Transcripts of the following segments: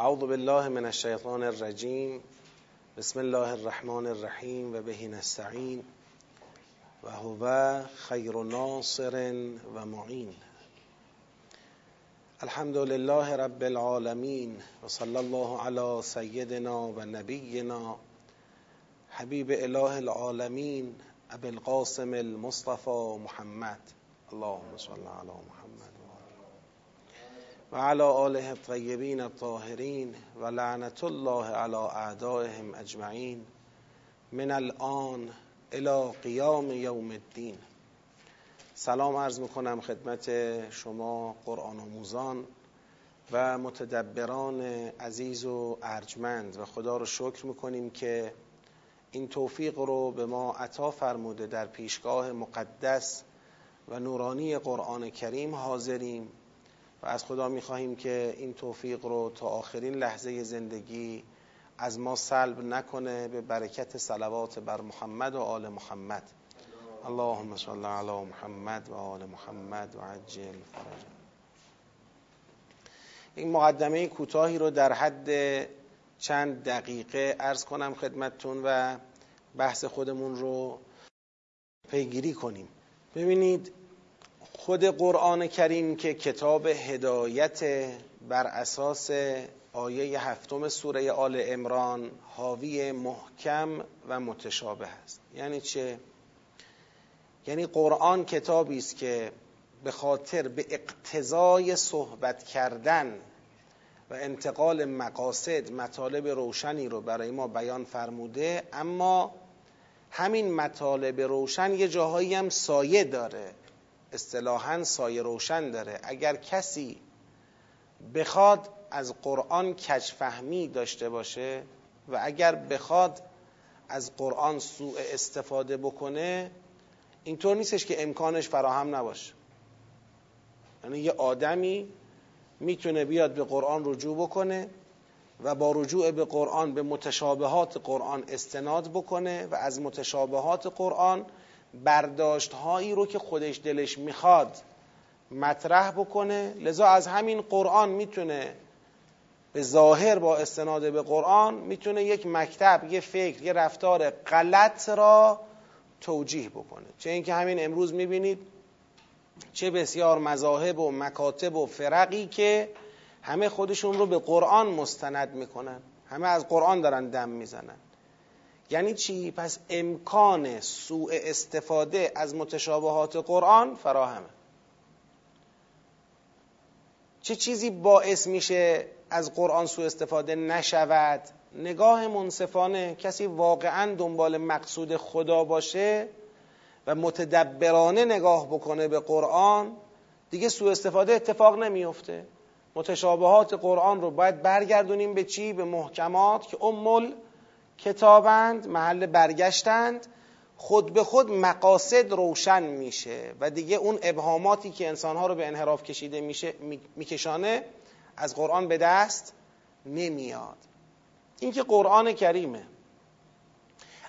اعوذ بالله من الشیطان الرجیم. بسم الله الرحمن الرحیم و بهی نستعین و هو خیر ناصر و معین. الحمد لله رب العالمین و صلی الله علی سیدنا و نبینا. حبیب اله العالمین ابی القاسم المصطفى محمد. اللهم صل علی محمد. و علی آله الطیبین الطاهرین و لعنت الله علی اعدائهم اجمعین من الان الى قیام یوم الدین. سلام عرض می‌کنم خدمت شما قرآن آموزان و متدبران عزیز و ارجمند و خدا رو شکر می‌کنیم که این توفیق رو به ما عطا فرموده در پیشگاه مقدس و نورانی قرآن کریم حاضریم. و از خدا می‌خواهیم که این توفیق رو تا آخرین لحظه زندگی از ما سلب نکنه به برکت صلوات بر محمد و آل محمد. اللهم صل علی محمد و آل محمد و عجل فرج. این مقدمه کوتاهی رو در حد چند دقیقه عرض کنم خدمتتون و بحث خودمون رو پیگیری کنیم. ببینید خود قرآن کریم که کتاب هدایت بر اساس آیه هفتم سوره آل امران حاوی محکم و متشابه است. یعنی چه؟ یعنی قرآن کتابی است که به خاطر به اقتضای صحبت کردن و انتقال مقاصد مطالب روشنی رو برای ما بیان فرموده اما همین مطالب روشن یه جاهایی هم سایه داره. اصطلاحا سایه روشن داره. اگر کسی بخواد از قرآن کجفهمی داشته باشه و اگر بخواد از قرآن سوء استفاده بکنه اینطور نیستش که امکانش فراهم نباشه. یعنی یه آدمی می‌تونه بیاد به قرآن رجوع بکنه و با رجوع به قرآن به متشابهات قرآن استناد بکنه و از متشابهات قرآن برداشت هایی رو که خودش دلش می‌خواد مطرح بکنه. لذا از همین قرآن می‌تونه به ظاهر با استناد به قرآن می‌تونه یک مکتب یه فکر یه رفتار غلط را توجیه بکنه. چه اینکه همین امروز می‌بینید چه بسیار مذاهب و مکاتب و فرقی که همه خودشون رو به قرآن مستند می‌کنن. همه از قرآن دارن دم می‌زنن. یعنی چی؟ پس امکان سوء استفاده از متشابهات قرآن فراهمه چه چیزی باعث میشه از قرآن سوء استفاده نشود نگاه منصفانه کسی واقعا دنبال مقصود خدا باشه و متدبرانه نگاه بکنه به قرآن دیگه سوء استفاده اتفاق نمیفته متشابهات قرآن رو باید برگردونیم به چی؟ به محکمات که امول کتابند محل برگشتند. خود به خود مقاصد روشن میشه و دیگه اون ابهاماتی که انسانها رو به انحراف کشیده میشه میکشانه از قرآن به دست نمیاد. این که قرآن کریمه.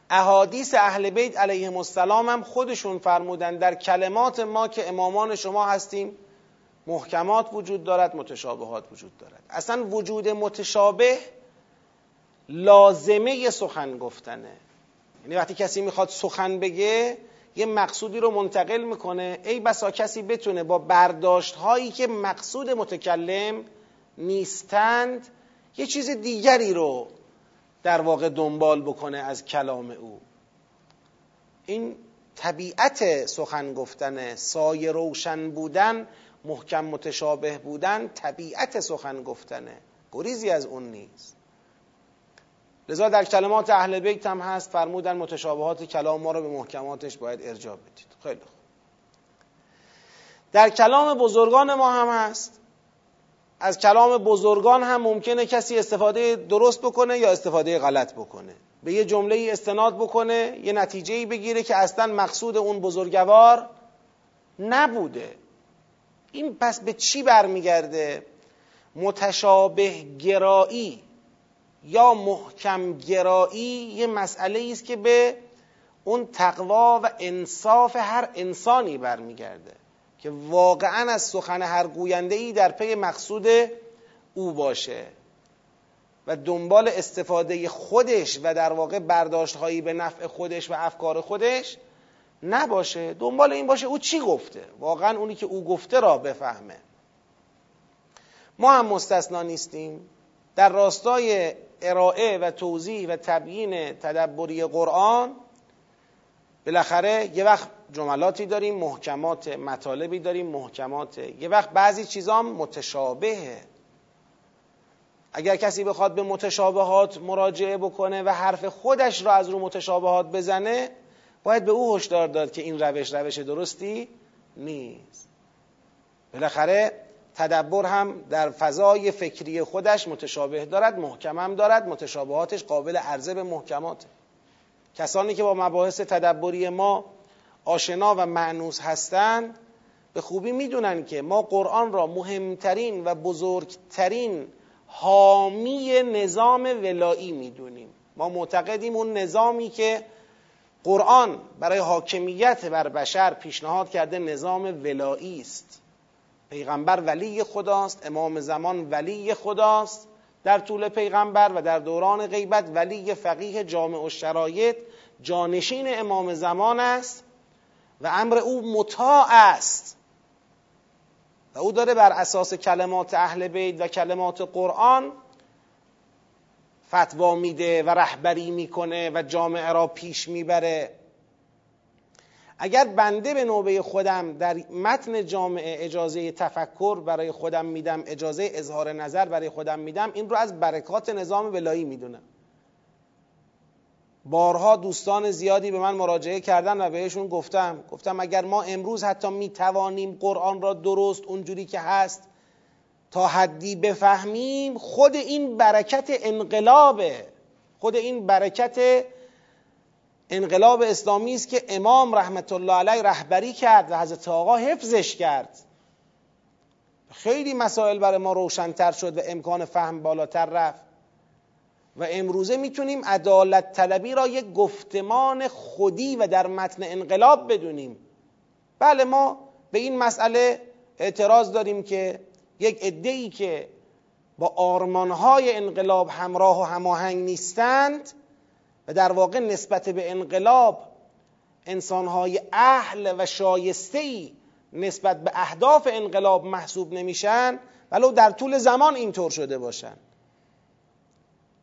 احادیث اهل بیت علیهم السلام هم خودشون فرمودن در کلمات ما که امامان شما هستیم محکمات وجود دارد متشابهات وجود دارد. اصلا وجود متشابه لازمه سخن گفتنه. یعنی وقتی کسی می‌خواد سخن بگه یه مقصودی رو منتقل می‌کنه. ای بسا کسی بتونه با برداشت هایی که مقصود متکلم نیستند یه چیز دیگری رو در واقع دنبال بکنه از کلام او. این طبیعت سخن گفتن سایه روشن بودن محکم متشابه بودن طبیعت سخن گفتنه. گریزی از اون نیست. لذا در کلمات اهل بیت هم هست فرمودن متشابهات کلام ما رو به محکماتش باید ارجاع بدید. خیلی خوب. در کلام بزرگان ما هم هست. از کلام بزرگان هم ممکنه کسی استفاده درست بکنه یا استفاده غلط بکنه. به یه جمله استناد بکنه یه نتیجه بگیره که اصلا مقصود اون بزرگوار نبوده. این پس به چی برمیگرده؟ متشابه گرایی. یا محکم گرایی یه مسئله است که به اون تقوا و انصاف هر انسانی برمیگرده که واقعا از سخن هر گوینده ای در پی مقصود او باشه و دنبال استفاده خودش و در واقع برداشت هایی به نفع خودش و افکار خودش نباشه. دنبال این باشه او چی گفته. واقعا اونی که او گفته را بفهمه. ما هم مستثنا نیستیم. در راستای ارائه و توضیح و تبیین تدبری قرآن بالاخره یه وقت جملاتی داریم محکمات مطالبی داریم محکمات یه وقت بعضی چیزام متشابهه. اگر کسی بخواد به متشابهات مراجعه بکنه و حرف خودش را از رو متشابهات بزنه باید به او هشدار داد که این روش روش درستی نیست. بالاخره تدبر هم در فضای فکری خودش متشابه دارد محکم هم دارد متشابهاتش قابل عرضه به محکمات کسانی که با مباحث تدبری ما آشنا و معنوس هستند به خوبی می‌دونن که ما قرآن را مهمترین و بزرگترین حامی نظام ولایی می‌دونیم. ما معتقدیم اون نظامی که قرآن برای حاکمیت بر بشر پیشنهاد کرده نظام ولایی است. پیغمبر ولی خداست امام زمان ولی خداست. در طول پیغمبر و در دوران غیبت ولی فقیه جامع و شرایط جانشین امام زمان است و امر او مطاع است. و او داره بر اساس کلمات اهل بیت و کلمات قرآن فتوا میده و رهبری می‌کنه و جامعه را پیش می‌بره. اگر بنده به نوبه خودم در متن جامعه اجازه تفکر برای خودم میدم اجازه اظهار نظر برای خودم میدم این رو از برکات نظام ولایی می‌دونم. بارها دوستان زیادی به من مراجعه کردن و بهشون گفتم گفتم اگر ما امروز حتی می‌توانیم قرآن را درست اونجوری که هست تا حدی بفهمیم خود این برکت انقلابه. خود این برکت انقلاب اسلامی است که امام رحمت الله علیه رهبری کرد و حضرت آقا حفظش کرد. خیلی مسائل برای ما روشنتر شد و امکان فهم بالاتر رفت. و امروزه می‌تونیم عدالت طلبی را یک گفتمان خودی و در متن انقلاب بدونیم. بله ما به این مسئله اعتراض داریم که یک ادهی که با آرمانهای انقلاب همراه و هماهنگ نیستند و در واقع نسبت به انقلاب انسانهای اهل و شایستهی نسبت به اهداف انقلاب محسوب نمیشن ولو در طول زمان اینطور شده باشند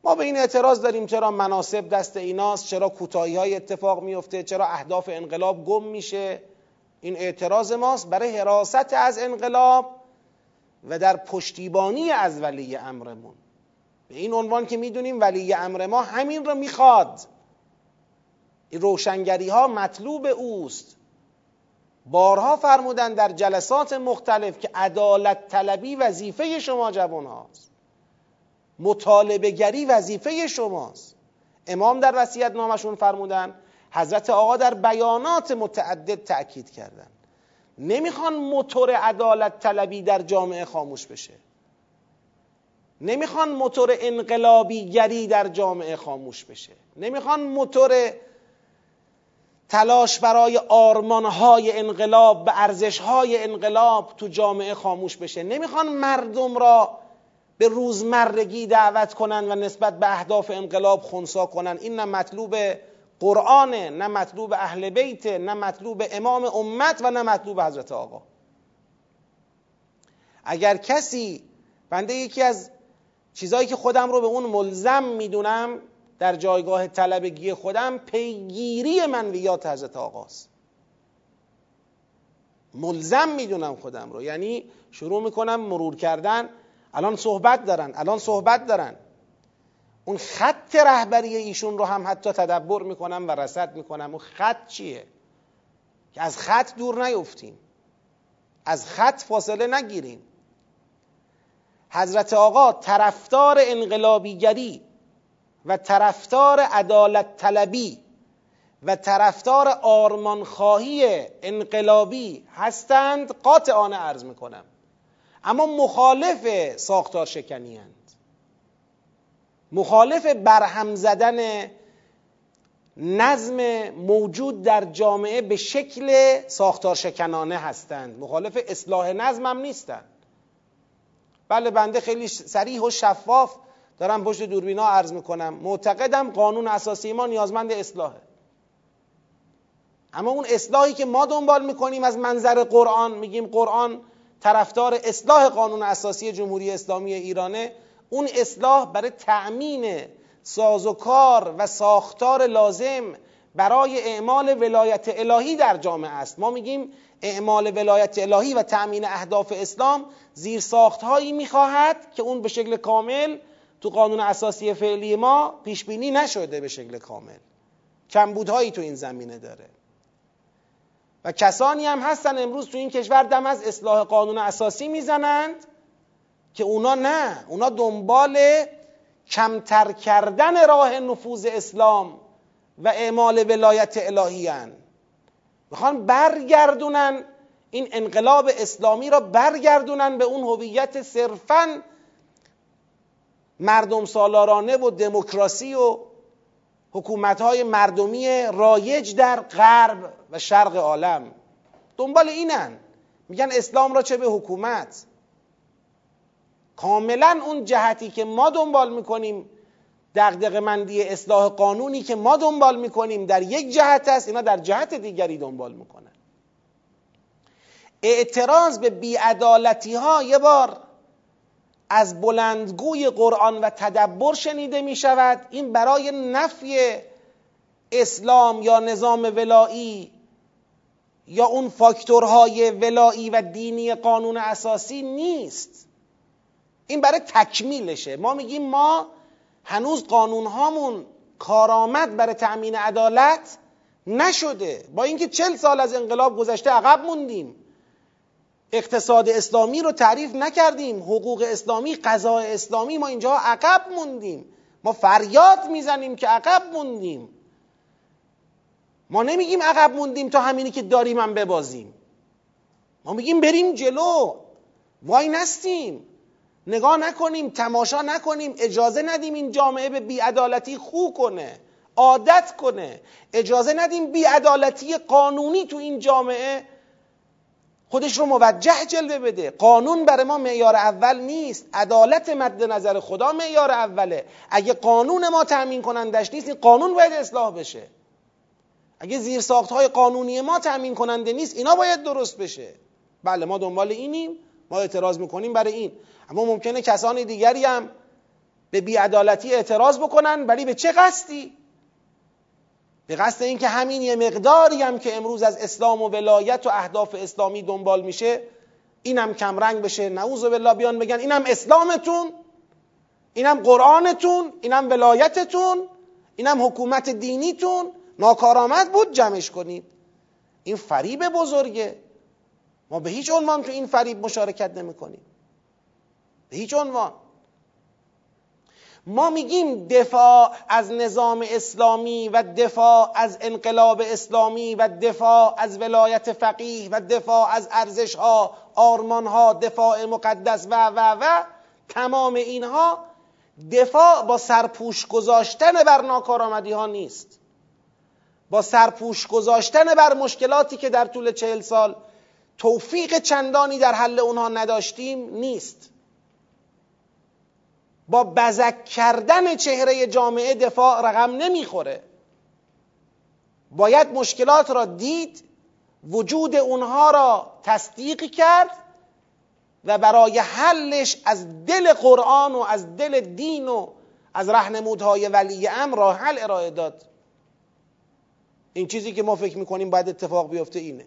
ما به این اعتراض داریم چرا مناسب دست ایناست چرا کوتاهی های اتفاق میفته چرا اهداف انقلاب گم میشه. این اعتراض ماست برای حراست از انقلاب و در پشتیبانی از ولی امرمون. به این عنوان که می‌دونیم ولی امر ما همین رو می‌خواد. این روشنگری ها مطلوب اوست. بارها فرمودن در جلسات مختلف که عدالت طلبی وظیفه شما جوان هاست. مطالبه گری وظیفه شماست. امام در وصیت نامشون فرمودن حضرت آقا در بیانات متعدد تأکید کردن. نمی‌خوان موتور عدالت طلبی در جامعه خاموش بشه. نمی‌خوان موتور انقلابیگری در جامعه خاموش بشه. نمی‌خوان موتور تلاش برای آرمانهای انقلاب به ارزشهای انقلاب تو جامعه خاموش بشه. نمی‌خوان مردم را به روزمرگی دعوت کنن و نسبت به اهداف انقلاب خونسا کنن. این نه مطلوب قرآنه نه مطلوب اهل بیته نه مطلوب امام امت و نه مطلوب حضرت آقا. اگر کسی بنده یکی از چیزایی که خودم رو به اون ملزم می‌دونم در جایگاه طلبگی خودم پیگیری منویات حضرت آقاست. ملزم می‌دونم خودم رو. یعنی شروع می‌کنم مرور کردن. الان صحبت دارن الان صحبت دارن. اون خط رهبری ایشون رو هم حتی تدبر می‌کنم و رسد می‌کنم. اون خط چیه؟ که از خط دور نیفتیم. از خط فاصله نگیریم. حضرت آقا طرفدار انقلابیگری و طرفدار عدالت طلبی و طرفدار آرمانخواهی انقلابی هستند قاطعانه عرض می‌کنم. اما مخالف ساختار شکنی هند. مخالف برهم زدن نظم موجود در جامعه به شکل ساختار شکنانه هستند. مخالف اصلاح نظم هم نیستند. بله بنده خیلی سریح و شفاف دارم پشت دوربینا عرض می‌کنم. معتقدم قانون اساسی ما نیازمند اصلاحه. اما اون اصلاحی که ما دنبال می‌کنیم از منظر قرآن میگیم قرآن طرفدار اصلاح قانون اساسی جمهوری اسلامی ایرانه. اون اصلاح برای تأمین سازوکار و ساختار لازم برای اعمال ولایت الهی در جامعه است. ما میگیم اعمال ولایت الهی و تأمین اهداف اسلام زیر ساخت هایی می‌خواهد که اون به شکل کامل تو قانون اساسی فعلی ما پیش بینی نشده به شکل کامل کمبودهایی تو این زمینه داره و کسانی هم هستن امروز تو این کشور دم از اصلاح قانون اساسی می‌زنند که اونا نه اونا دنبال کمتر کردن راه نفوذ اسلام و اعمال ولایت الهی هن. می‌خوان برگردونن. این انقلاب اسلامی را برگردونن به اون هویت صرفا مردم سالارانه و دموکراسی و حکومت های مردمی رایج در غرب و شرق عالم. دنبال اینن. میگن اسلام را چه به حکومت؟ کاملا اون جهتی که ما دنبال می‌کنیم دقدق مندی اصلاح قانونی که ما دنبال می‌کنیم در یک جهت است اینا در جهت دیگری دنبال می‌کنن. اعتراض به بیعدالتی ها یه بار از بلندگوی قرآن و تدبر شنیده می شود این برای نفی اسلام یا نظام ولایی یا اون فاکتورهای ولایی و دینی قانون اساسی نیست. این برای تکمیلشه. ما میگیم ما هنوز قانون هامون کارآمد برای تأمین عدالت نشده. با اینکه چل سال از انقلاب گذشته عقب موندیم. اقتصاد اسلامی رو تعریف نکردیم. حقوق اسلامی قضاء اسلامی ما اینجا عقب موندیم. ما فریاد می‌زنیم که عقب موندیم. ما نمیگیم عقب موندیم تا همینی که داریم هم ببازیم. ما میگیم بریم جلو. وای نستیم. نگاه نکنیم تماشا نکنیم اجازه ندیم این جامعه به بیعدالتی خو کنه عادت کنه. اجازه ندیم بیعدالتی قانونی تو این جامعه خودش رو موجه جلوه بده. قانون برای ما معیار اول نیست. عدالت مد نظر خدا معیار اوله. اگه قانون ما تأمین کنندش نیست این قانون باید اصلاح بشه. اگه زیر های قانونی ما تأمین کننده نیست اینا باید درست بشه. بله ما دنبال اینیم. ما اعتراض می‌کنیم برای این. اما ممکنه کسان دیگری هم به بیعدالتی اعتراض بکنن ولی به چه قصدی؟ به قصد اینکه همین یه مقداری هم که امروز از اسلام و ولایت و اهداف اسلامی دنبال میشه اینم کمرنگ بشه. نعوذ بالله بیان بگن اینم اسلامتون اینم قرآنتون اینم ولایتتون اینم حکومت دینیتون. ناکارآمد بود جمعش کنید. این فریب بزرگه. ما به هیچ عنوان تو این فریب مشارکت نمی کنیم به هیچ عنوان. ما میگیم دفاع از نظام اسلامی و دفاع از انقلاب اسلامی و دفاع از ولایت فقیه و دفاع از ارزش ها آرمان ها دفاع مقدس و و و تمام اینها دفاع با سرپوش گذاشتن بر ناکارآمدی ها نیست. با سرپوش گذاشتن بر مشکلاتی که در طول چهل سال توفیق چندانی در حل اونها نداشتیم نیست. با بزک کردن چهره جامعه دفاع رقم نمی‌خوره. باید مشکلات را دید وجود اونها را تصدیق کرد و برای حلش از دل قرآن و از دل دین و از رهنمودهای ولی امر راه حل ارائه داد. این چیزی که ما فکر می‌کنیم باید اتفاق بیفته اینه.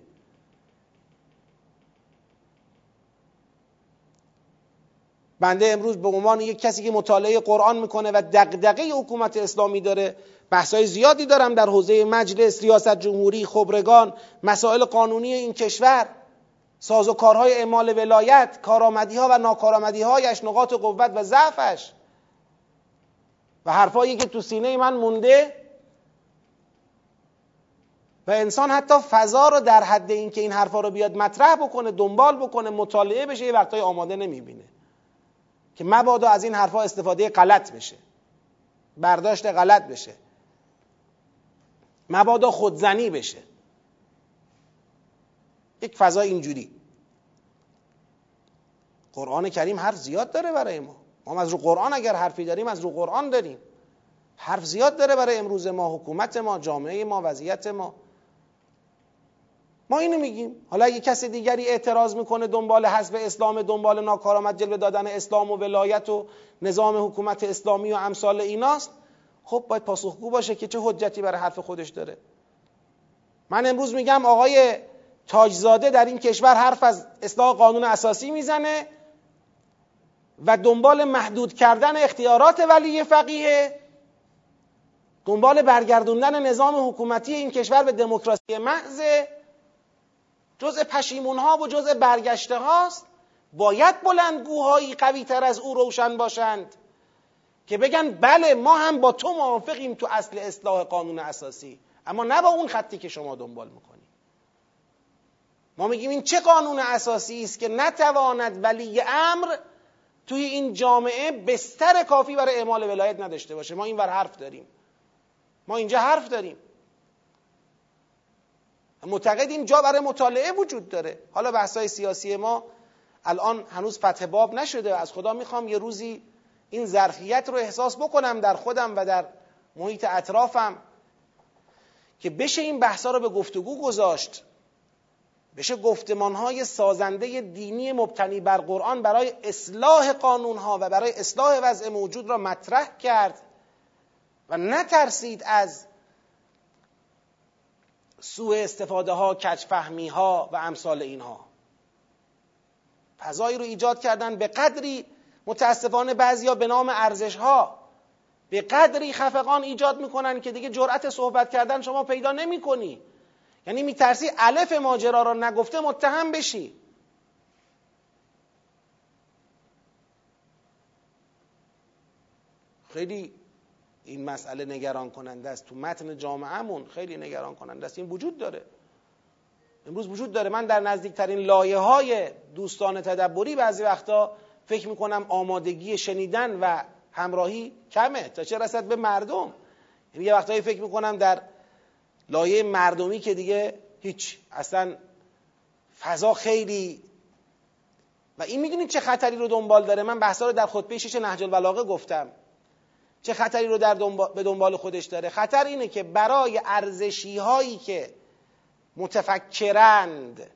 بنده امروز به عنوان یک کسی که مطالعه قرآن می‌کنه و دقدقه حکومت اسلامی داره بحثای زیادی دارم در حوزه مجلس ریاست جمهوری خبرگان مسائل قانونی این کشور ساز و کارهای اعمال ولایت کارآمدی ها و ناکارآمدی هایش نقاط قوت و ضعفش. و حرفایی که تو سینه من مونده و انسان حتی فضا رو در حد اینکه این حرفا رو بیاد مطرح بکنه دنبال بکنه مطالعه بشه یه وقتای آماده نمی‌بینه. که مبادا از این حرفها استفاده غلط بشه. برداشت غلط بشه. مبادا خودزنی بشه. یک فضا اینجوری. قرآن کریم حرف زیاد داره برای ما. ما از رو قرآن اگر حرفی داریم از رو قرآن داریم. حرف زیاد داره برای امروز ما حکومت ما جامعه ما وضعیت ما. ما اینو میگیم. حالا اگه کسی دیگری اعتراض می‌کنه دنبال حزب اسلام دنبال ناکارآمد جلوه دادن اسلام و ولایت و نظام حکومت اسلامی و امثال ایناست خب باید پاسخگو باشه که چه حجتی برای حرف خودش داره. من امروز میگم آقای تاجزاده در این کشور حرف از اصلاح قانون اساسی می‌زنه و دنبال محدود کردن اختیارات ولی فقیه دنبال برگردوندن نظام حکومتی این کشور به دموکراسی محض جزء پشیمون ها و جزء برگشته هاست باید بلندگوهایی قوی تر از او روشن باشند که بگن بله ما هم با تو موافقیم تو اصل اصلاح قانون اساسی اما نه با اون خطی که شما دنبال می‌کنی. ما میگیم این چه قانون اساسی است که نتواند ولی امر توی این جامعه بستر کافی برای اعمال ولایت نداشته باشه؟ ما این ور حرف داریم. ما اینجا حرف داریم. معتقدیم جا برای مطالعه وجود داره. حالا بحثای سیاسی ما الان هنوز فتح باب نشده. از خدا می‌خوام یه روزی این ظرفیت رو احساس بکنم در خودم و در محیط اطرافم که بشه این بحثا رو به گفتگو گذاشت بشه گفتمانهای سازنده دینی مبتنی بر قرآن برای اصلاح قانونها و برای اصلاح وضع موجود را مطرح کرد و نترسید از سوء استفاده ها کچفهمی ها و امثال اینها. فضایی رو ایجاد کردن به قدری متاسفانه بعضیا به نام ارزش ها به قدری خفقان ایجاد می‌کنن که دیگه جرأت صحبت کردن شما پیدا نمی‌کنی. یعنی میترسی الف ماجرا را نگفته متهم بشی. خیلی این مسئله نگران کننده است. تو متن جامعهمون خیلی نگران کننده است. این وجود داره. امروز وجود داره. من در نزدیکترین لایه های دوستان تدبری بعضی وقتا فکر می‌کنم آمادگی شنیدن و همراهی کمه. تا چه رسد به مردم؟ یعنی یه وقتایی فکر می‌کنم در لایه مردمی که دیگه هیچ اصلا فضا خیلی و این می‌دونید چه خطری رو دنبال داره؟ من بحثا رو در خطبه شش نهج البلاغه گفتم. چه خطری رو در دنبال به دنبال خودش داره؟ خطر اینه که برای ارزشی هایی که متفکرند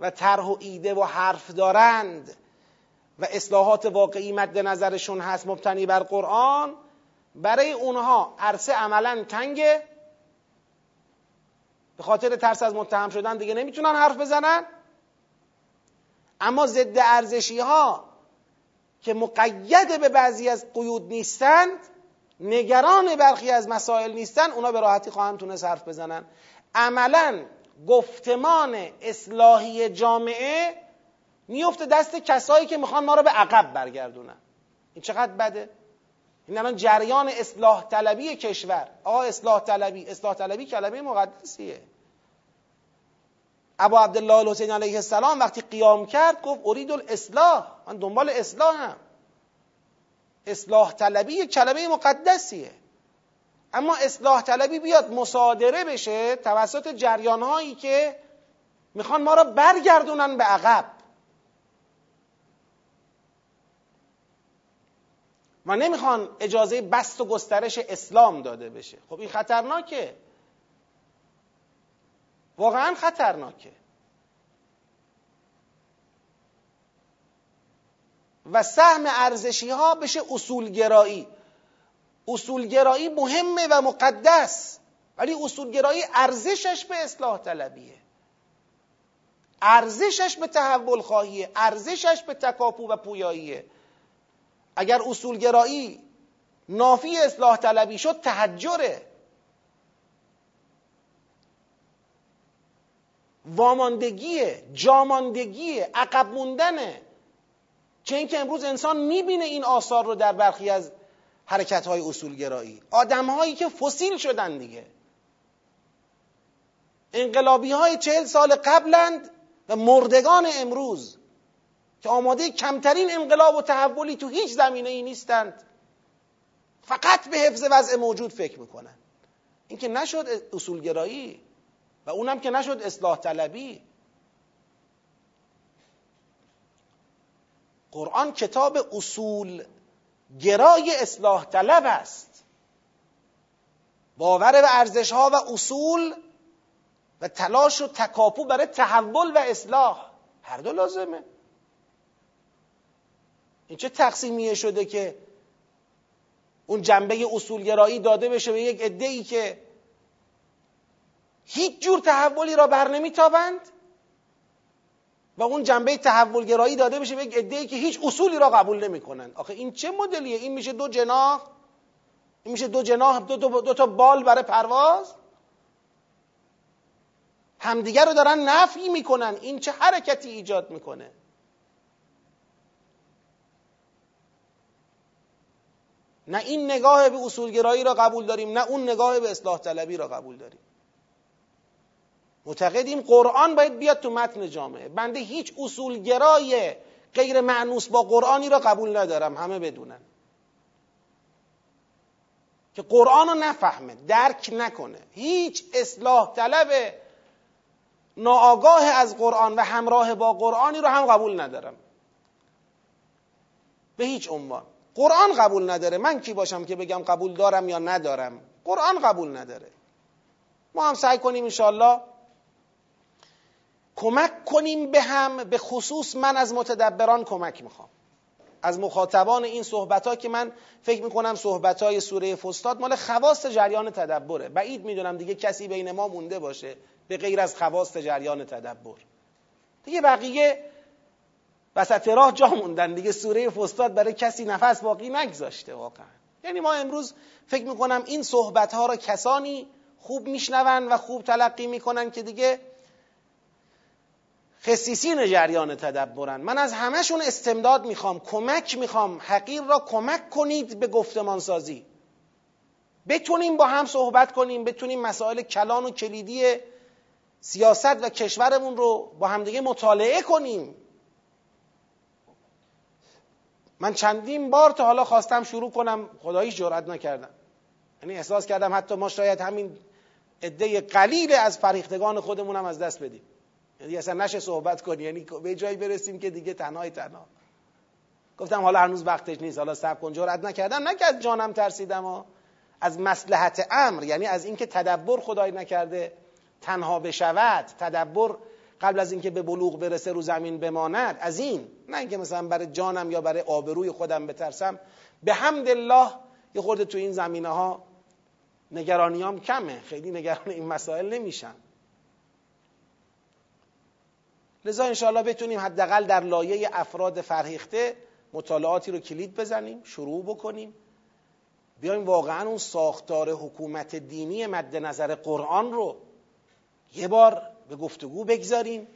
و طرح و ایده و حرف دارند و اصلاحات واقعی مد نظرشون هست مبتنی بر قرآن برای اونها عرصه عملا تنگه به خاطر ترس از متهم شدن دیگه نمی‌تونن حرف بزنن. اما ضد ارزشی ها که مقید به بعضی از قیود نیستند نگران برخی از مسائل نیستن اونا به راحتی خواهند تونست حرف بزنن. عملا گفتمان اصلاحی جامعه میفته دست کسایی که می‌خوان ما رو به عقب برگردونن. این چقدر بده؟ این الان جریان اصلاح طلبی کشور. آقا اصلاح طلبی اصلاح طلبی کلمه مقدسیه. ابا عبدالله الحسین علیه السلام وقتی قیام کرد گفت ارید الاصلاح من دنبال اصلاحم. اصلاح طلبی کلمه مقدسیه. اما اصلاح طلبی بیاد مصادره بشه توسط جریان هایی که می‌خوان ما را برگردونن به عقب. و نمی‌خوان اجازه بست و گسترش اسلام داده بشه. خب این خطرناکه. واقعا خطرناکه. و سهم ارزشی ها بشه اصولگرایی. اصولگرایی مهمه و مقدس ولی اصولگرایی ارزشش به اصلاح طلبیه. ارزشش به تحول خواهیه ارزشش به تکاپو و پویاییه. اگر اصولگرایی نافی اصلاح طلبی شد تحجره. واماندگیه جاماندگیه عقب موندنه. چه اینکه امروز انسان می‌بینه این آثار رو در برخی از حرکت های اصولگرایی. آدم هایی که فسیل شدن دیگه. انقلابی های چهل سال قبلند و مردگان امروز که آماده کمترین انقلاب و تحولی تو هیچ زمینه ای نیستند فقط به حفظ وضع موجود فکر می‌کنن. این که نشد اصولگرایی و اونم که نشد اصلاح طلبی. قرآن کتاب اصول گرای اصلاح طلب است. باور به ارزش ها و اصول و تلاش و تکاپو برای تحول و اصلاح هر دو لازمه. این چه تقسیمیه شده که اون جنبه اصولگرایی داده بشه به یک عده که هیچ جور تحولی را بر نمیتابند؟ و اون جنبه تحولگرایی داده بشه به یک عده که هیچ اصولی را قبول نمی‌کنند آخه این چه مدلیه؟ این میشه دو جناح؟ این میشه دو جناح دو, دو, دو تا بال برای پرواز؟ همدیگر رو دارن نفی می‌کنن. این چه حرکتی ایجاد می‌کنه؟ نه این نگاه به اصولگرایی را قبول داریم نه اون نگاه به اصلاح طلبی را قبول داریم. معتقدیم قرآن باید بیاد تو متن جامعه. بنده هیچ اصولگرای غیر معنوس با قرآنی را قبول ندارم. همه بدونن. که قرآن رو نفهمه درک نکنه. هیچ اصلاح طلب ناآگاه از قرآن و همراه با قرآنی رو هم قبول ندارم. به هیچ عنوان. قرآن قبول نداره. من کی باشم که بگم قبول دارم یا ندارم؟ قرآن قبول نداره. ما هم سعی کنیم انشالله کمک کنیم به هم به خصوص من از متدبران کمک می‌خوام. از مخاطبان این صحبت ها که من فکر می‌کنم صحبت های سوره فستاد مال خواست جریان تدبره. بعید می‌دونم دیگه کسی بین ما مونده باشه به غیر از خواست جریان تدبر. دیگه بقیه وسط راه جا موندن دیگه. سوره فستاد برای کسی نفس باقی نگذاشته واقعا. یعنی ما امروز فکر می‌کنم این صحبت ها را کسانی خوب میشنون و خوب تلقی می‌کنن که دیگه خصیصین جریان تدبرن. من از همهشون استمداد می‌خوام کمک می‌خوام. حقیر را کمک کنید به گفتمان سازی. بتونیم با هم صحبت کنیم بتونیم مسائل کلان و کلیدی سیاست و کشورمون رو با همدیگه مطالعه کنیم. من چندین بار تا حالا خواستم شروع کنم خداییش جرأت نکردم. یعنی احساس کردم حتی ما شاید همین عده قلیل از فریختگان خودمونم از دست بدیم. یعنی اصلا نشه صحبت کنی. یعنی به جایی برسیم که دیگه تنهای تنها. گفتم حالا هنوز وقتش نیست. حالا صبر کن. جرأت نکردم. نه که از جانم ترسیدم ها. از مسلحت امر یعنی از اینکه تدبر خدای نکرده تنها بشود. تدبر قبل از اینکه به بلوغ برسه رو زمین بماند. از این. نه اینکه مثلا برای جانم یا برای آبروی خودم بترسم. به حمد الله یه خورده تو این زمینه ها نگرانیام کمه. خیلی نگران این مسائل نمیشم. لذا انشاءالله بتونیم حداقل در لایه افراد فرهیخته مطالعاتی رو کلید بزنیم شروع بکنیم. بیایم واقعا اون ساختار حکومت دینی مد نظر قرآن رو یه بار به گفتگو بگذاریم.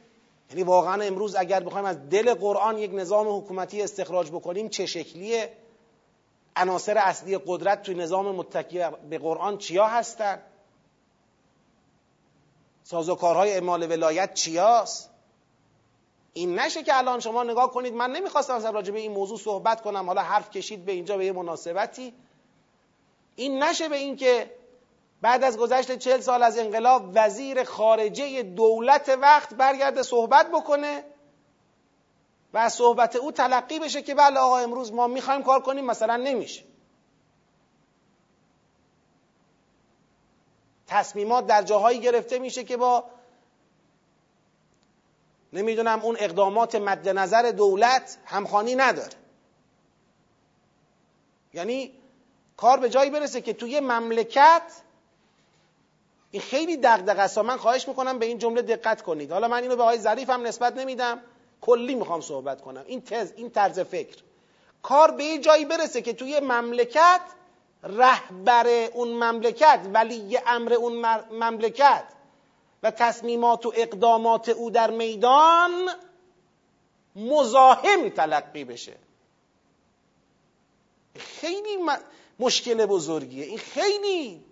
یعنی واقعا امروز اگر بخوایم از دل قرآن یک نظام حکومتی استخراج بکنیم چه شکلیه؟ عناصر اصلی قدرت توی نظام متکی به قرآن چیا هستن؟ سازوکارهای اعمال ولایت چیاست؟ این نشه که الان شما نگاه کنید من نمی‌خواستم از راجع به این موضوع صحبت کنم. حالا حرف کشید به اینجا به یه مناسبتی. این نشه به این که بعد از گذشت چهل سال از انقلاب وزیر خارجه دولت وقت برگرده صحبت بکنه و از صحبت او تلقی بشه که بله آقا امروز ما می‌خوایم کار کنیم مثلا نمیشه. تصمیمات در جاهایی گرفته میشه که با نمی‌دونم اون اقدامات مد نظر دولت همخانی نداره. یعنی کار به جایی برسه که توی مملکت این خیلی دغدغه است. من خواهش می‌کنم به این جمله دقت کنید. حالا من اینو به آقای ظریف هم نسبت نمیدم. کلی می‌خوام صحبت کنم. این تز این طرز فکر. کار به یه جایی برسه که توی مملکت رهبر اون مملکت ولی امر اون مملکت و تصمیمات و اقدامات او در میدان مزاحم تلقی بشه. خیلی مشکل بزرگیه. این خیلی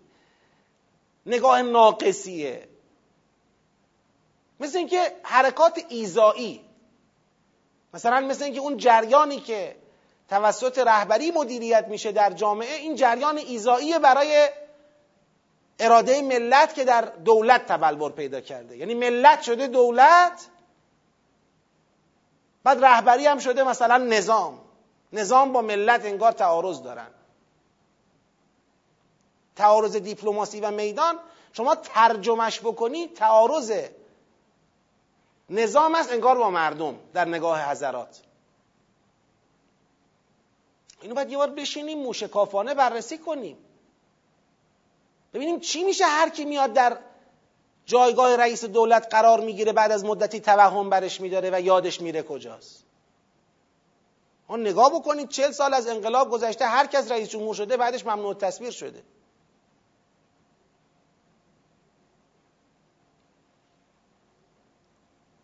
نگاه ناقصیه. مثل اینکه حرکات ایزایی مثلا مثل اینکه اون جریانی که توسط رهبری مدیریت میشه در جامعه این جریان ایزایی برای اراده ملت که در دولت تبلور پیدا کرده. یعنی ملت شده دولت بعد رهبری هم شده مثلا نظام. نظام با ملت انگار تعارض دارن. تعارض دیپلماسی و میدان شما ترجمش بکنی تعارض نظام است انگار با مردم در نگاه حضرات. اینو باید یه بار بشینیم موشکافانه بررسی کنیم. ببینیم چی میشه هر کی میاد در جایگاه رئیس دولت قرار می‌گیره بعد از مدتی توهم برش میداره و یادش میره کجاست. اون نگاه بکنید چل سال از انقلاب گذشته هر کس رئیس جمهور شده بعدش ممنوع تصویر شده.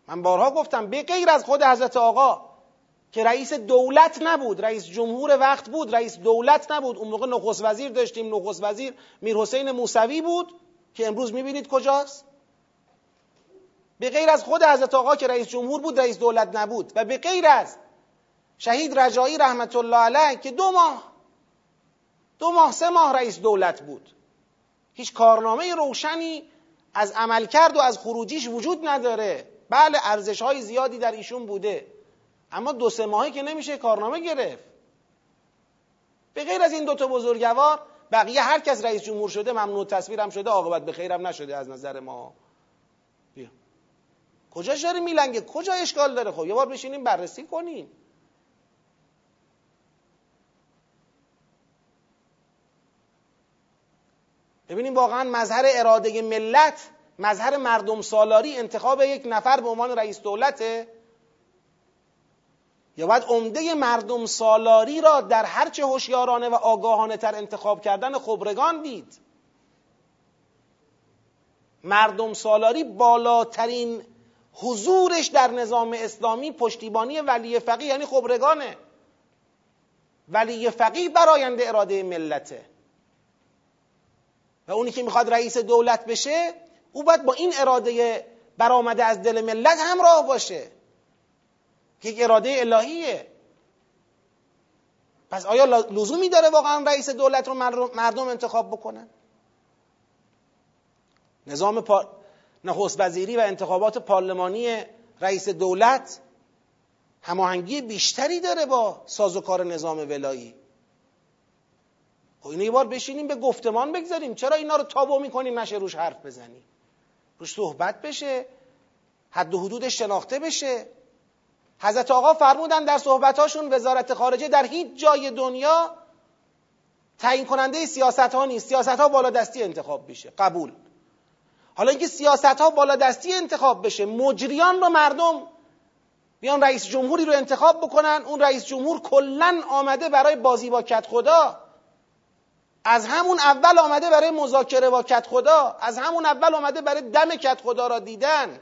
من بارها گفتم به غیر از خود حضرت آقا که رئیس دولت نبود رئیس جمهور وقت بود رئیس دولت نبود. اون موقع نخست وزیر داشتیم نخست وزیر میر حسین موسوی بود که امروز می‌بینید کجاست؟ به غیر از خود حضرت آقا که رئیس جمهور بود رئیس دولت نبود. و به غیر از شهید رجایی رحمت الله علیه که دو ماه دو ماه سه ماه رئیس دولت بود. هیچ کارنامه روشنی از عملکرد و از خروجیش وجود نداره. بله ارزش های زیادی در ایشون بوده. اما دو سه ماهی که نمیشه کارنامه گرفت. به غیر از این دوتا بزرگوار بقیه هر کس رئیس جمهور شده ممنوع تصویرم شده عاقبت به خیرم نشده از نظر ما. بیا. کجا داره میلنگه؟ کجا اشکال داره؟ خب یه بار بشینیم بررسی کنیم. ببینیم واقعا مظهر اراده ملت مظهر مردم سالاری انتخاب یک نفر به عنوان رئیس دولته. یا باید عمده مردم سالاری را در هرچه هوشیارانه و آگاهانه تر انتخاب کردن خبرگان دید. مردم سالاری بالاترین حضورش در نظام اسلامی پشتیبانی ولی فقیه یعنی خبرگانه. ولی فقیه براینده اراده ملته. و اونی که می‌خواد رئیس دولت بشه او باید با این اراده برآمده از دل ملت همراه باشه. یک اراده الهیه. پس آیا لزومی داره واقعا رئیس دولت رو مردم انتخاب بکنن نظام پا... نخست وزیری و انتخابات پارلمانی رئیس دولت هماهنگی بیشتری داره با سازوکار نظام ولایی. خب اینو یه بار بشینیم به گفتمان بگذاریم. چرا اینا رو تابو می‌کنیم نشه روش حرف بزنیم روش صحبت بشه حد و حدودش شناخته بشه. حضرت آقا فرمودن در صحبتاشون وزارت خارجه در هیچ جای دنیا تعیین کننده سیاست ها نیست. سیاست ها بالا دستی انتخاب بشه قبول. حالا اینکه سیاست ها بالا دستی انتخاب بشه مجریان رو مردم بیان رئیس جمهوری رو انتخاب بکنن اون رئیس جمهور کلا آمده برای بازی با کت خدا. از همون اول آمده برای مذاکره با کت خدا. از همون اول آمده برای دم کت خدا را دیدن.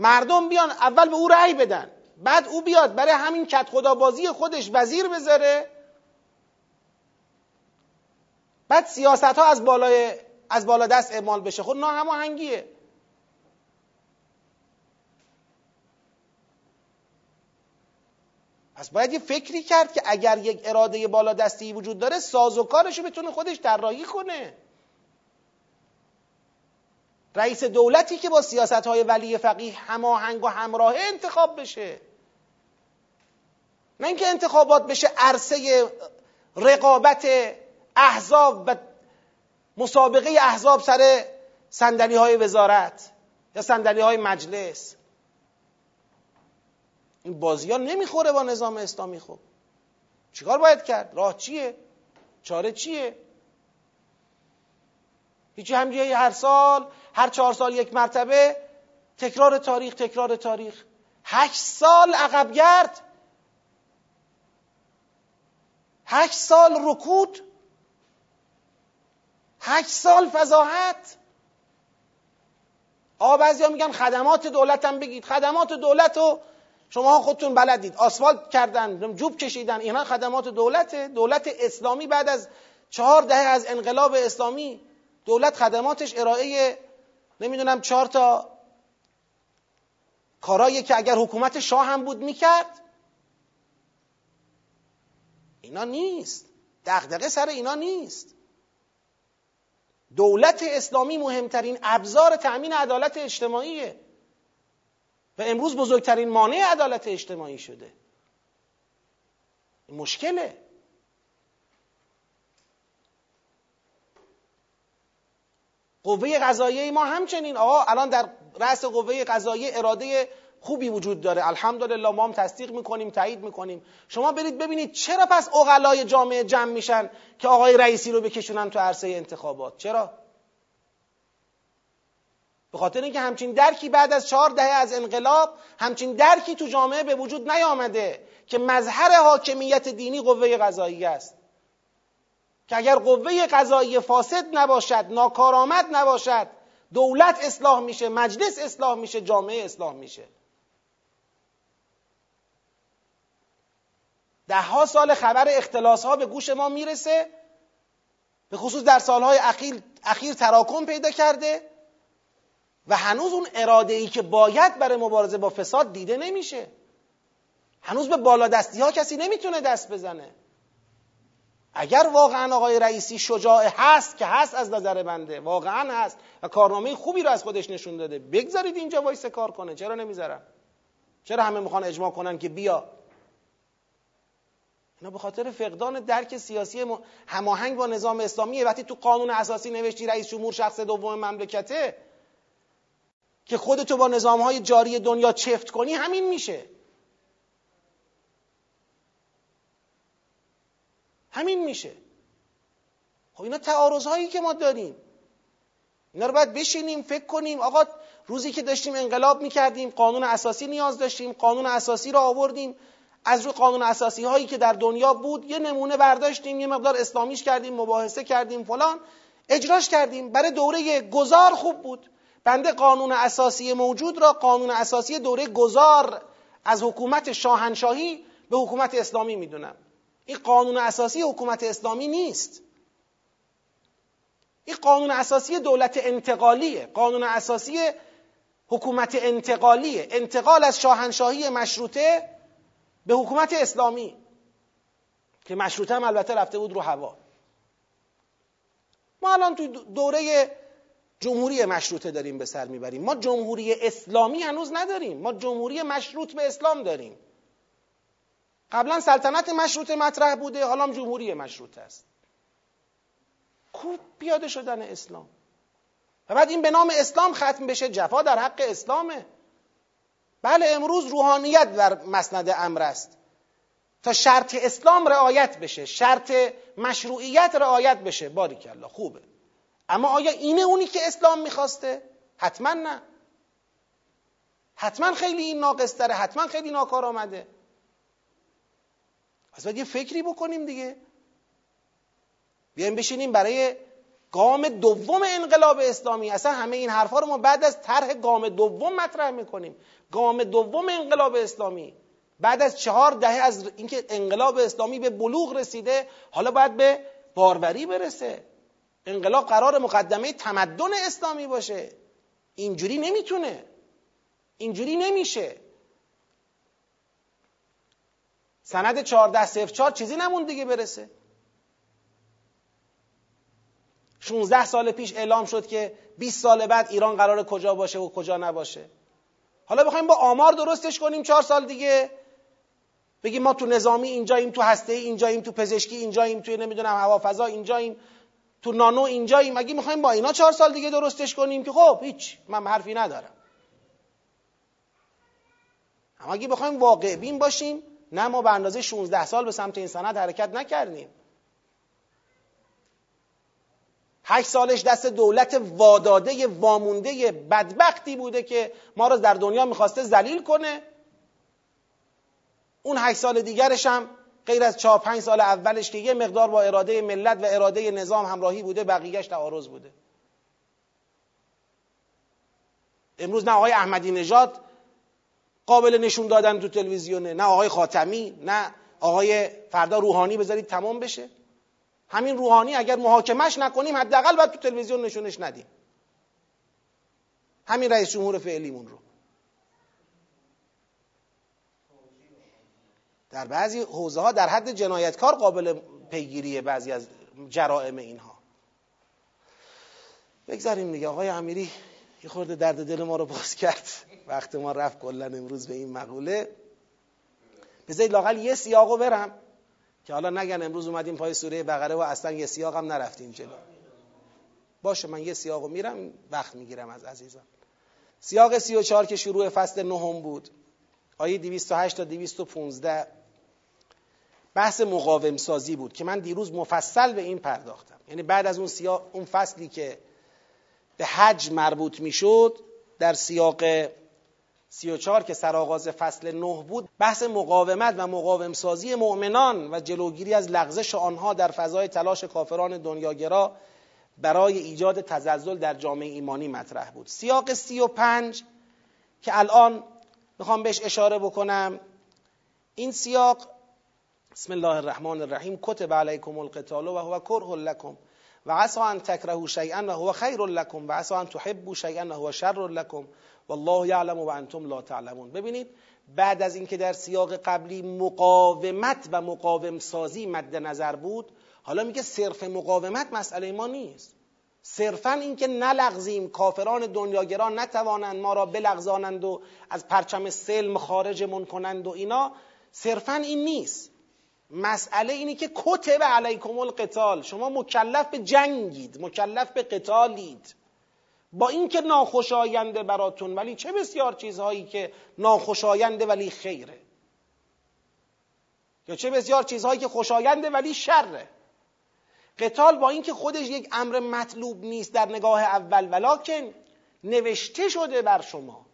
مردم بیان اول به او رأی بدن. بعد او بیاد برای همین کت خدا بازی خودش وزیر بذاره. بعد سیاست ها از بالای از بالا دست اعمال بشه. خود ناهماهنگیه. پس باید یه فکری کرد که اگر یک اراده بالا دستی وجود داره سازوکارش رو بتونه خودش طراحی کنه. رئیس دولتی که با سیاست های ولی فقیه هماهنگ و همراه انتخاب بشه. نه اینکه انتخابات بشه عرصه رقابت احزاب و مسابقه احزاب سر صندلی های وزارت یا صندلی های مجلس. این بازی ها نمی‌خوره با نظام اسلامی خب چیکار باید کرد؟ راه چیه؟ چاره چیه؟ هیچی همجوری هر سال هر چهار سال یک مرتبه تکرار تاریخ تکرار تاریخ. هشت سال عقب گرد. هشت سال رکود. هشت سال فضاحت. آقا بعضی میگن خدمات دولت هم بگید. خدمات دولت رو شما خودتون بلدید. آسفالت کردن جوب کشیدن. اینا خدمات دولت دولت اسلامی بعد از چهار دهه از انقلاب اسلامی دولت خدماتش ارائه نمی‌دونم چهار تا کارایی که اگر حکومت شاه هم بود می‌کرد اینا نیست. دغدغه سر اینا نیست. دولت اسلامی مهمترین ابزار تأمین عدالت اجتماعیه. و امروز بزرگترین مانع عدالت اجتماعی شده. مشکله. قوه قضاییه ما همچنین. آقا الان در رأس قوه قضاییه اراده خوبی وجود داره. الحمدلله ما هم تصدیق می‌کنیم تایید می‌کنیم. شما برید ببینید چرا پس اقلای جامعه جمع میشن که آقای رئیسی رو بکشونن تو عرصه انتخابات. چرا؟ به خاطر اینکه همچین درکی بعد از چهار دهه از انقلاب همچین درکی تو جامعه به وجود نیامده که مظهر حاکمیت دینی قوه قضایی است. که اگر قوه قضایی فاسد نباشد ناکارآمد نباشد دولت اصلاح میشه مجلس اصلاح میشه جامعه اصلاح میشه. ده ها سال خبر اختلاس ها به گوش ما می‌رسه به خصوص در سالهای اخیر, اخیر تراکم پیدا کرده و هنوز اون اراده ای که باید برای مبارزه با فساد دیده نمیشه. هنوز به بالادستی ها کسی نمی‌تونه دست بزنه. اگر واقعا آقای رئیسی شجاع هست که هست از نظر بنده واقعا هست و کارنامه خوبی رو از خودش نشون داده بگذارید اینجا وایسه کار کنه چرا نمی‌ذارن چرا همه می‌خوان اجماع کنن که بیا؟ اینا به خاطر فقدان درک سیاسی هماهنگ با نظام اسلامی وقتی تو قانون اساسی نوشتی رئیس جمهور شخص دوم مملکته که خودتو با نظام های جاری دنیا چفت کنی همین میشه. همین میشه. خب اینا تعارض هایی که ما داریم. اینا رو باید بشینیم فکر کنیم. آقا روزی که داشتیم انقلاب می‌کردیم قانون اساسی نیاز داشتیم قانون اساسی رو آوردیم. از روی قانون اساسی هایی که در دنیا بود یه نمونه برداشتیم یه مقدار اسلامیش کردیم مباحثه کردیم فلان. اجراش کردیم. برای دوره گذار خوب بود. بنده قانون اساسی موجود را قانون اساسی دوره گذار از حکومت شاهنشاهی به حکومت اسلامی می‌دونم. این قانون اساسی حکومت اسلامی نیست. این قانون اساسی دولت انتقالیه. قانون اساسی حکومت انتقالیه. انتقال از شاهنشاهی مشروطه به حکومت اسلامی که مشروطه هم البته رفته بود رو هوا. ما الان تو دوره جمهوری مشروطه داریم به سر می‌بریم. ما جمهوری اسلامی هنوز نداریم. ما جمهوری مشروط به اسلام داریم. قبلا سلطنت مشروطه مطرح بوده حالا جمهوری مشروطه است. کو پیاده شدن اسلام. و بعد این به نام اسلام ختم بشه جفا در حق اسلامه. بله امروز روحانیت در مسند امر است. تا شرط اسلام رعایت بشه شرط مشروعیت رعایت بشه باریکلا خوبه. اما آیا اینه اونی که اسلام می‌خواسته؟ حتما نه. حتما خیلی این ناقص داره حتما خیلی ناکار آمده. از باید یه فکری بکنیم دیگه. بیایم بشینیم برای گام دوم انقلاب اسلامی. اصلا همه این حرفها رو ما بعد از طرح گام دوم مطرح می‌کنیم. گام دوم انقلاب اسلامی. بعد از چهار دهه از اینکه انقلاب اسلامی به بلوغ رسیده حالا باید به باربری برسه. انقلاب قرار مقدمه تمدن اسلامی باشه. اینجوری نمی‌تونه. اینجوری نمیشه. سند 1404 چیزی نمون دیگه برسه. 16 سال پیش اعلام شد که 20 سال بعد ایران قرار کجا باشه و کجا نباشه. حالا بخوایم با آمار درستش کنیم چهار سال دیگه. بگیم ما تو نظامی اینجاییم تو هسته اینجاییم تو پزشکی اینجاییم توی نمی‌دونم هوافضا اینجاییم تو نانو اینجاییم. اگه می‌خوایم با اینا چهار سال دیگه درستش کنیم که خب هیچ من حرفی ندارم. اما اگه بخوایم واقع بین باشیم نه ما به اندازه 16 سال به سمت این سند حرکت نکردیم. هشت سالش دست دولت واداده وامونده بدبختی بوده که ما را در دنیا می‌خواسته ذلیل کنه. اون هشت سال دیگرش هم غیر از چهار پنج سال اولش که یه مقدار با اراده ملت و اراده نظام همراهی بوده بقیهش تعارض بوده. امروز نه آقای احمدی نژاد قابل نشون دادن تو تلویزیونه. نه آقای خاتمی نه آقای فردا روحانی بذارید تمام بشه. همین روحانی اگر محاکمش نکنیم حداقل باید تو تلویزیون نشونش ندیم. همین رئیس جمهور فعلیمون رو. در بعضی حوزه ها در حد جنایتکار قابل پیگیریه بعضی از جرائم اینها. بگذاریم دیگه. آقای امیری یه خورده درد دل ما رو باز کرد. وقت ما رفت کلا امروز به این مقوله. بذارید لاقل یه سیاقو برم که حالا نگن امروز اومدیم پای سوره بقره و اصلا یه سیاق هم نرفتیم جلو. باشه من یه سیاقو میرم وقت می‌گیرم از عزیزان. سیاق 34 که شروع فصل نهم بود. آیه 208 تا 215 بحث مقاوم سازی بود که من دیروز مفصل به این پرداختم. یعنی بعد از اون سیاق اون فصلی که به حج مربوط می‌شد در سیاق 34 که سرآغاز فصل 9 بود بحث مقاومت و مقاوم سازی مؤمنان و جلوگیری از لغزش آنها در فضای تلاش کافران دنیاگرا برای ایجاد تزلزل در جامعه ایمانی مطرح بود. سیاق 35 که الان می‌خوام بهش اشاره بکنم این سیاق بسم الله الرحمن الرحیم کتب علیکم القتال و هو کره لکم و عسى ان تکرهوا شیئا و هو خیر لکم و عسى ان تحبوا شیئا و هو شر لکم والله یعلم و انتم لا تعلمون. ببینید بعد از اینکه در سیاق قبلی مقاومت و مقاوم سازی مد نظر بود حالا میگه صرف مقاومت مسئله ما نیست. صرفا اینکه نلغزیم کافران دنیاگران نتوانند ما را بلغزانند و از پرچم سلم خارجمون کنند و اینا صرفا این نیست. مسئله اینی که کتب علیکم القتال. شما مکلف به جنگید مکلف به قتالید. با اینکه ناخوشاینده براتون ولی چه بسیار چیزهایی که ناخوشاینده ولی خیره. یا چه بسیار چیزهایی که خوشاینده ولی شره. قتال با اینکه خودش یک امر مطلوب نیست در نگاه اول ولکن نوشته شده بر شما.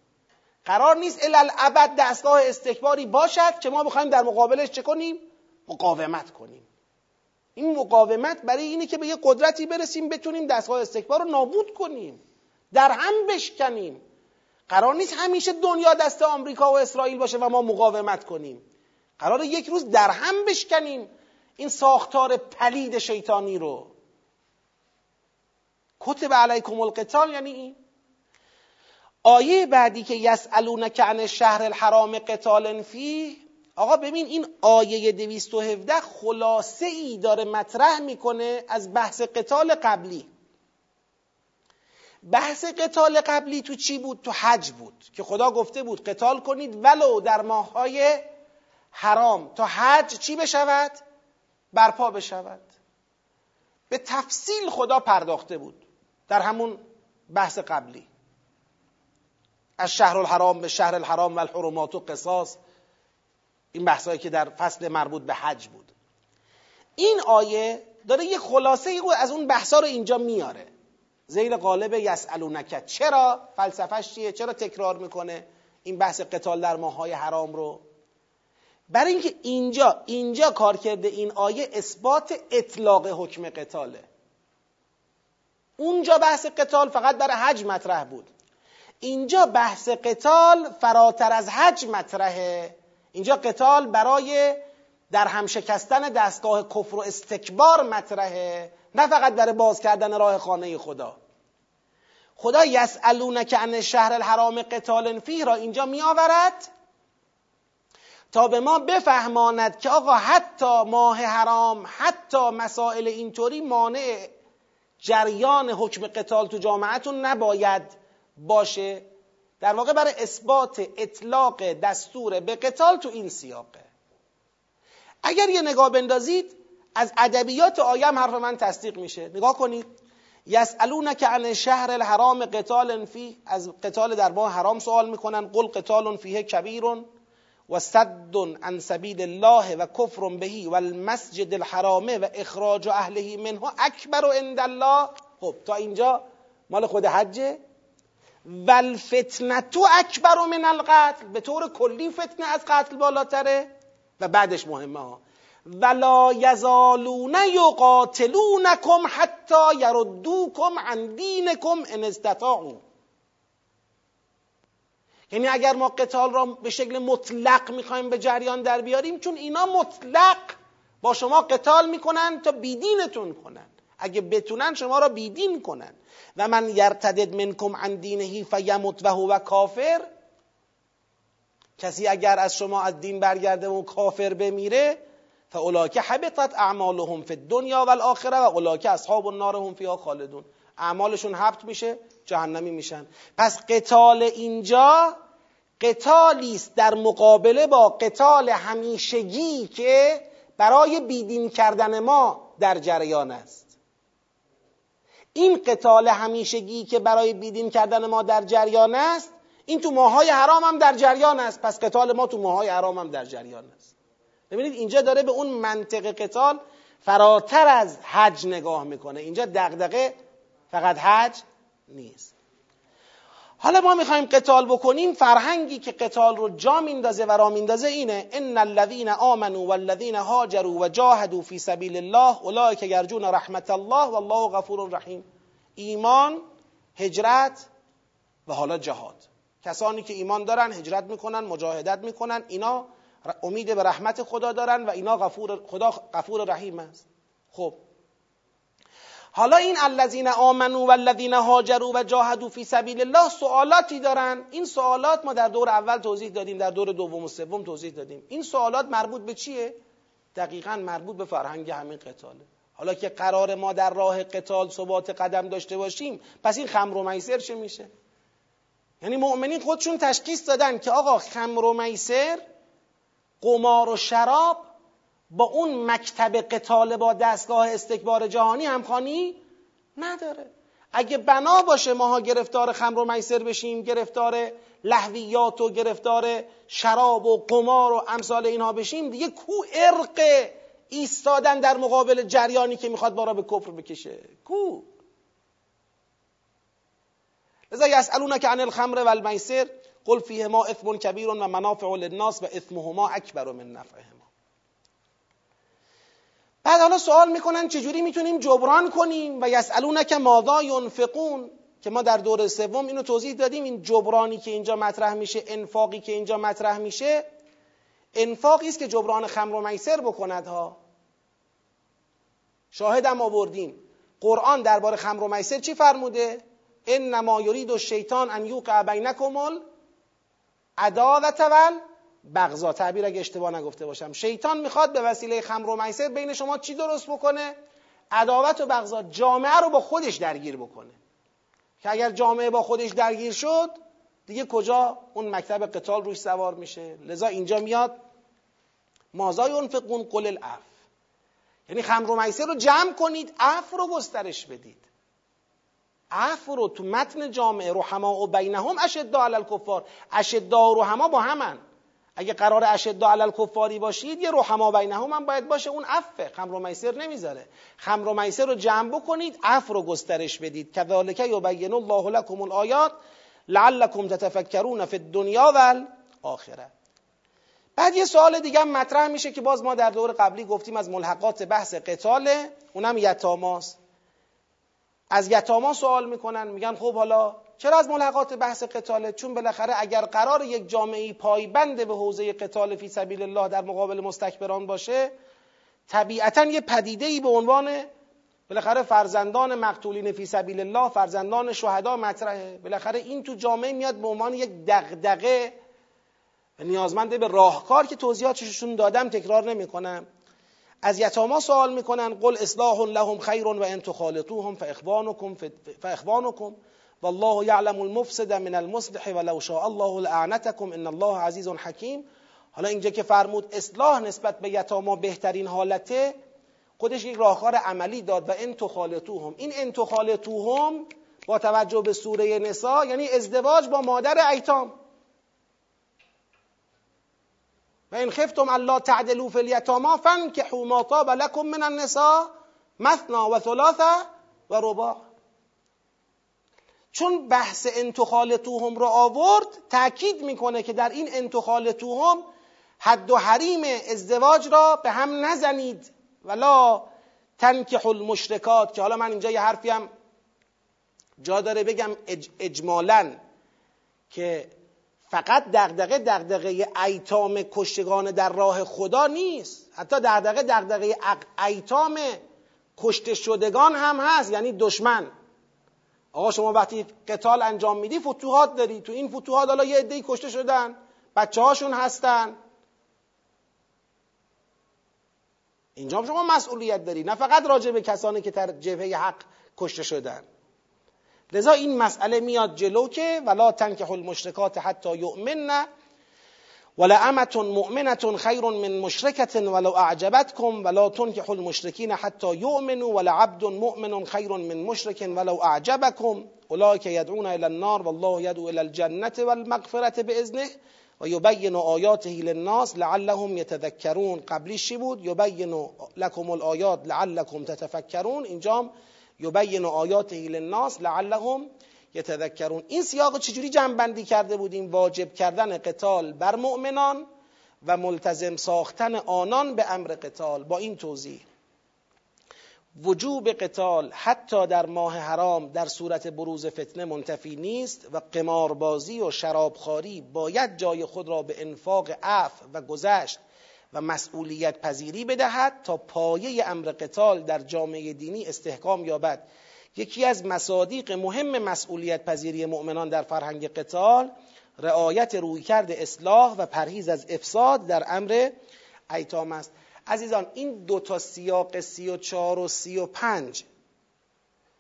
قرار نیست الالعبد دستگاه استکباری باشد که ما بخوایم در مقابلش چه کنیم؟ مقاومت کنیم. این مقاومت برای اینه که به یه قدرتی برسیم بتونیم دستگاه استکبار رو نابود کنیم. در هم بشکنیم. قرار نیست همیشه دنیا دست آمریکا و اسرائیل باشه و ما مقاومت کنیم. قرار یک روز در هم بشکنیم. این ساختار پلید شیطانی رو. کتب علیکم القتال یعنی این. آیه بعدی که یسالونک عن شهر الحرام قتال فیه آقا ببین این آیه 217 خلاصه ای داره مطرح می‌کنه از بحث قتال قبلی. بحث قتال قبلی تو چی بود؟ تو حج بود که خدا گفته بود قتال کنید ولو در ماههای حرام. تا حج چی بشود؟ برپا بشود. به تفصیل خدا پرداخته بود در همون بحث قبلی. از شهر الحرام به شهر الحرام و الحرمات و قصاص. این بحثایی که در فصل مربوط به حج بود. این آیه داره یه خلاصه از اون بحثا رو اینجا میاره. زیر قالب یسالونک چرا؟ فلسفهش چیه؟ چرا تکرار می‌کنه این بحث قتال در ماهای حرام رو؟ برای اینکه اینجا اینجا کار کرده این آیه اثبات اطلاق حکم قتاله. اونجا بحث قتال فقط برای حج مطرح بود. اینجا بحث قتال فراتر از حج مطرحه. اینجا قتال برای در هم شکستن دستگاه کفر و استکبار مطرحه نه فقط برای باز کردن راه خانه خدا. خدا که عن شهر الحرام قتال فیه را اینجا می آورد تا به ما بفهماند که آقا حتی ماه حرام حتی مسائل اینطوری مانع جریان حکم قتال تو جامعتون نباید باشه. در واقع برای اثبات اطلاق دستور به قتال تو این سیاقه. اگر یه نگاه بندازید از ادبیات آیم حرف من تصدیق میشه. نگاه کنید. یسالونک عن شهر الحرام قتال فی از قتال در ماه حرام سوال می‌کنن. قل قتال فیه کبیر و صد عن سبیل الله و کفر بهی و المسجد الحرامه و اخراج اهله منه اکبر عند الله. خب تا اینجا مال خود حجه. و الفتنتو اکبر من القتل به طور کلی فتنه از قتل بالاتره. و بعدش مهمه ها. ولا یزالون یقاتلونکم حتی یردوکم عن دینکم ان استطاعوا. یعنی اگر ما قتال را به شکل مطلق می‌خوایم به جریان در بیاریم چون اینا مطلق با شما قتال می‌کنن تا بیدینتون کنن. اگه بتونن شما را بیدین کنن. و من یرتدد منکم عن دینهی فیمت و هو کافر. کسی اگر از شما از دین برگرده و کافر بمیره فاولاک حبطت اعمالهم فی الدنیا و الاخره و اولاک اصحاب النار هم فیها خالدون. اعمالشون حبط میشه جهنمی میشن. پس قتال اینجا قتالی است در مقابله با قتال همیشگی که برای بیدین کردن ما در جریان است. این قتال همیشگی که برای بیدین کردن ما در جریان است این تو ماهای حرام هم در جریان است. پس قتال ما تو ماهای حرام هم در جریان است. ببینید اینجا داره به اون منطق قتال فراتر از حج نگاه می‌کنه. اینجا دغدغه فقط حج نیست. حالا ما می‌خوایم قتال بکنیم فرهنگی که قتال رو جا میندازه و را میندازه اینه ان الذين آمنوا والذين هاجروا و جاهدوا فی سبیل الله اولئک یرجون رحمت الله والله غفور رحیم. ایمان هجرت و حالا جهاد. کسانی که ایمان دارن هجرت می‌کنن مجاهدت می‌کنن اینا امید به رحمت خدا دارن و اینا غفور خدا غفور رحیم است. خب حالا این الذین آمنو و الذین هاجروا و جاهدوا فی سبیل الله سوالاتی دارن. این سوالات ما در دور اول توضیح دادیم در دور دوم و سوم توضیح دادیم. این سوالات مربوط به چیه؟ دقیقا مربوط به فرهنگ همین قتاله. حالا که قرار ما در راه قتال ثبات قدم داشته باشیم پس این خمر و میسر چه میشه؟ یعنی مؤمنین خودشون تشخیص دادن که آقا خمر و میسر قمار و شراب با اون مکتب قتال با دستگاه استکبار جهانی همخوانی نداره. اگه بنا باشه ماها گرفتار خمر و میسر بشیم گرفتار لحویات و گرفتار شراب و قمار و امثال اینها بشیم دیگه کو ارق ایستادن در مقابل جریانی که می‌خواد بارا به کفر بکشه؟ کو؟ لذا یسالونک عن الخمر والمیسر قل فیهما اثم کبیر و منافع للناس و اثمهما اکبر من نفعهما بعد حالا سوال می‌کنن چجوری می‌تونیم جبران کنیم و یسالونک ماذا ینفقون؟ که ما در دور سوم اینو توضیح دادیم. این جبرانی که اینجا مطرح میشه انفاقی که اینجا مطرح میشه انفاقی است که جبران خمر و میسر بکند ها. شاهدم آوردیم. قرآن درباره خمر و میسر چی فرموده؟ انما یرید الشیطان ان یوقع بینکم العداوه و بغضا تعبیر اگه اشتباه نگفته باشم. شیطان می‌خواد به وسیله خمر و میسر بین شما چی درست بکنه؟ عداوت و بغضا جامعه رو با خودش درگیر بکنه. که اگر جامعه با خودش درگیر شد دیگه کجا؟ اون مکتب قتال روش سوار میشه. لذا اینجا میاد مازای ینفقون قل الاف یعنی خمر و میسر رو جمع کنید اف رو گسترش بدید. عفو رو تو متن جامعه رحما و بینهم اشدا علی الکفار. اشدا و رحما با همن. اگه قرار اشدا علی الکفاری باشید یه رحما بینهم هم باید باشه. اون عفه. خمر و میسر نمی‌ذاره. خمر و میسر رو جمع بکنید عفو رو گسترش بدید. کذالک یبین الله لكم الآیات لعلکم تتفکرون فی الدنیا والآخره. بعد یه سوال دیگه مطرح میشه که باز ما در دور قبلی گفتیم از ملحقات بحث قتاله. اونم یتاماست. از یتاما سوال می‌کنن میگن خب حالا چرا از ملحقات بحث قتاله چون بالاخره اگر قرار یک جامعه پایبند به حوزه قتال فی سبیل الله در مقابل مستکبران باشه طبیعتا یه پدیده ای به عنوان بالاخره فرزندان مقتولین فی سبیل الله فرزندان شهدا مطرحه. بالاخره این تو جامعه میاد به عنوان یک دغدغه نیازمنده به راهکار که توضیحاتشون دادم تکرار نمی‌کنم. از یتاما سوال می‌کنن قل اصلاح لهم خیر و ان تخالطوهم فاخوانکم فاخوانکم. والله یعلم المفسد من المصلح ولو شاء الله لاعنتكم ان الله عزیز حکیم. حالا اینجا که فرمود اصلاح نسبت به یتاما بهترین حالته خودش یک راهکار عملی داد و ان تخالطوهم این ان تخالطوهم با توجه به سوره نسا یعنی ازدواج با مادر ایتام. و این خفتم الله تعدلوا فی الیتاما فانکحوا ما طاب لكم من النساء مثنا و ثلاثه و رباع. چون بحث انتخالتوهم رو آورد تاکید می‌کنه که در این انتخالتوهم حد و حریم ازدواج را به هم نزنید. ولا تنکح المشرکات که حالا من اینجا یه حرفی هم جا داره بگم اجمالا که فقط دغدغه دغدغه ایتام کشتگان در راه خدا نیست. حتی دغدغه دغدغه ایتام کشته شدگان هم هست یعنی دشمن. آقا شما وقتی قتال انجام میدی فتوحات داری. تو این فتوحات حالا یه عده‌ای کشته شدن. بچه هاشون هستن. اینجا شما مسئولیت داری. نه فقط راجع به کسانی که در جبهه حق کشته شدن. لذا این مسئله میاد جلو که ولا تنکح المشرکات حتی یؤمنن ولعمت مؤمنة خیر من مشرکت ولو اعجبتكم ولا تنكحوا المشرکین حتی یؤمنوا ولعبد مؤمن خیر من مشرک ولو اعجبكم اولئک یدعون الى النار والله يدعو الى الجنة والمغفرة باذنه و یبین آیاته للناس لعلهم یتذکرون قبلیش چی بود یبین لکم الآیات لعلکم تتفکرون اینجام یبین آیاته للناس لعلهم یتذکرون. این سیاق چجوری جنبندی کرده بودیم؟ واجب کردن قتال بر مؤمنان و ملتزم ساختن آنان به امر قتال. با این توضیح. وجوب قتال حتی در ماه حرام در صورت بروز فتنه منتفی نیست و قماربازی و شرابخواری باید جای خود را به انفاق عفو و گذشت و مسئولیت پذیری بدهد تا پایه امر قتال در جامعه دینی استحکام یابد. یکی از مصادیق مهم مسئولیت پذیری مؤمنان در فرهنگ قتال رعایت رویکرد اصلاح و پرهیز از افساد در امر ایتام است. عزیزان این دو تا سیاق سی و چار و سی و پنج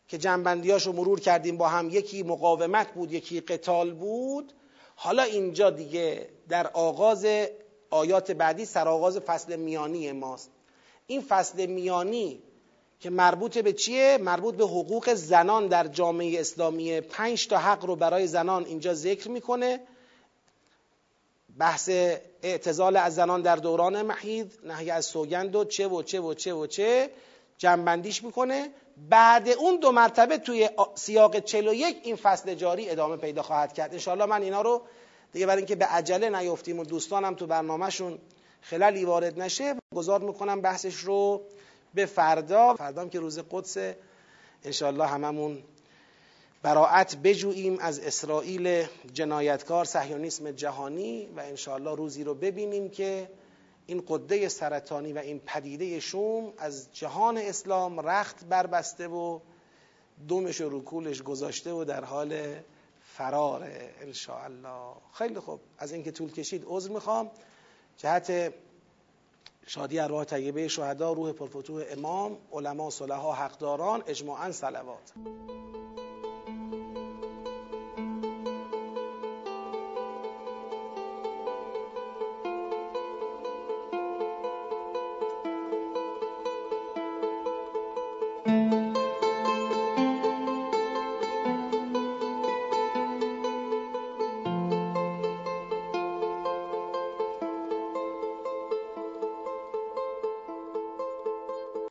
که جنبندیاش رو مرور کردیم با هم یکی مقاومت بود یکی قتال بود. حالا اینجا دیگه در آغاز آیات بعدی سرآغاز فصل میانی ماست. این فصل میانی که مربوط به چیه؟ مربوط به حقوق زنان در جامعه اسلامی. پنج تا حق رو برای زنان اینجا ذکر می‌کنه. بحث اعتزال از زنان در دوران محید نهی از سوگند و چه و چه و چه و چه جنبندیش می‌کنه. بعد اون دو مرتبه توی سیاق 41 این فصل جاری ادامه پیدا خواهد کرد. انشاءالله من اینا رو دیگه برای اینکه به عجله نیفتیم و دوستانم تو برنامهشون خلالی وارد نشه گذار می‌کنم بحثش رو به فردا فردام که روز قدس انشاءالله هممون براعت بجوییم از اسرائیل جنایتکار صهیونیسم جهانی و انشاءالله روزی رو ببینیم که این قده سرطانی و این پدیده شوم از جهان اسلام رخت بربسته و دومش و رکولش گذاشته و در حال فراره انشاءالله. خیلی خوب. از اینکه طول کشید عذر می‌خوام. جهت شادی ارواح طیبه شهدا روح پرفتوح امام علما صلحا حقداران اجماعا صلوات.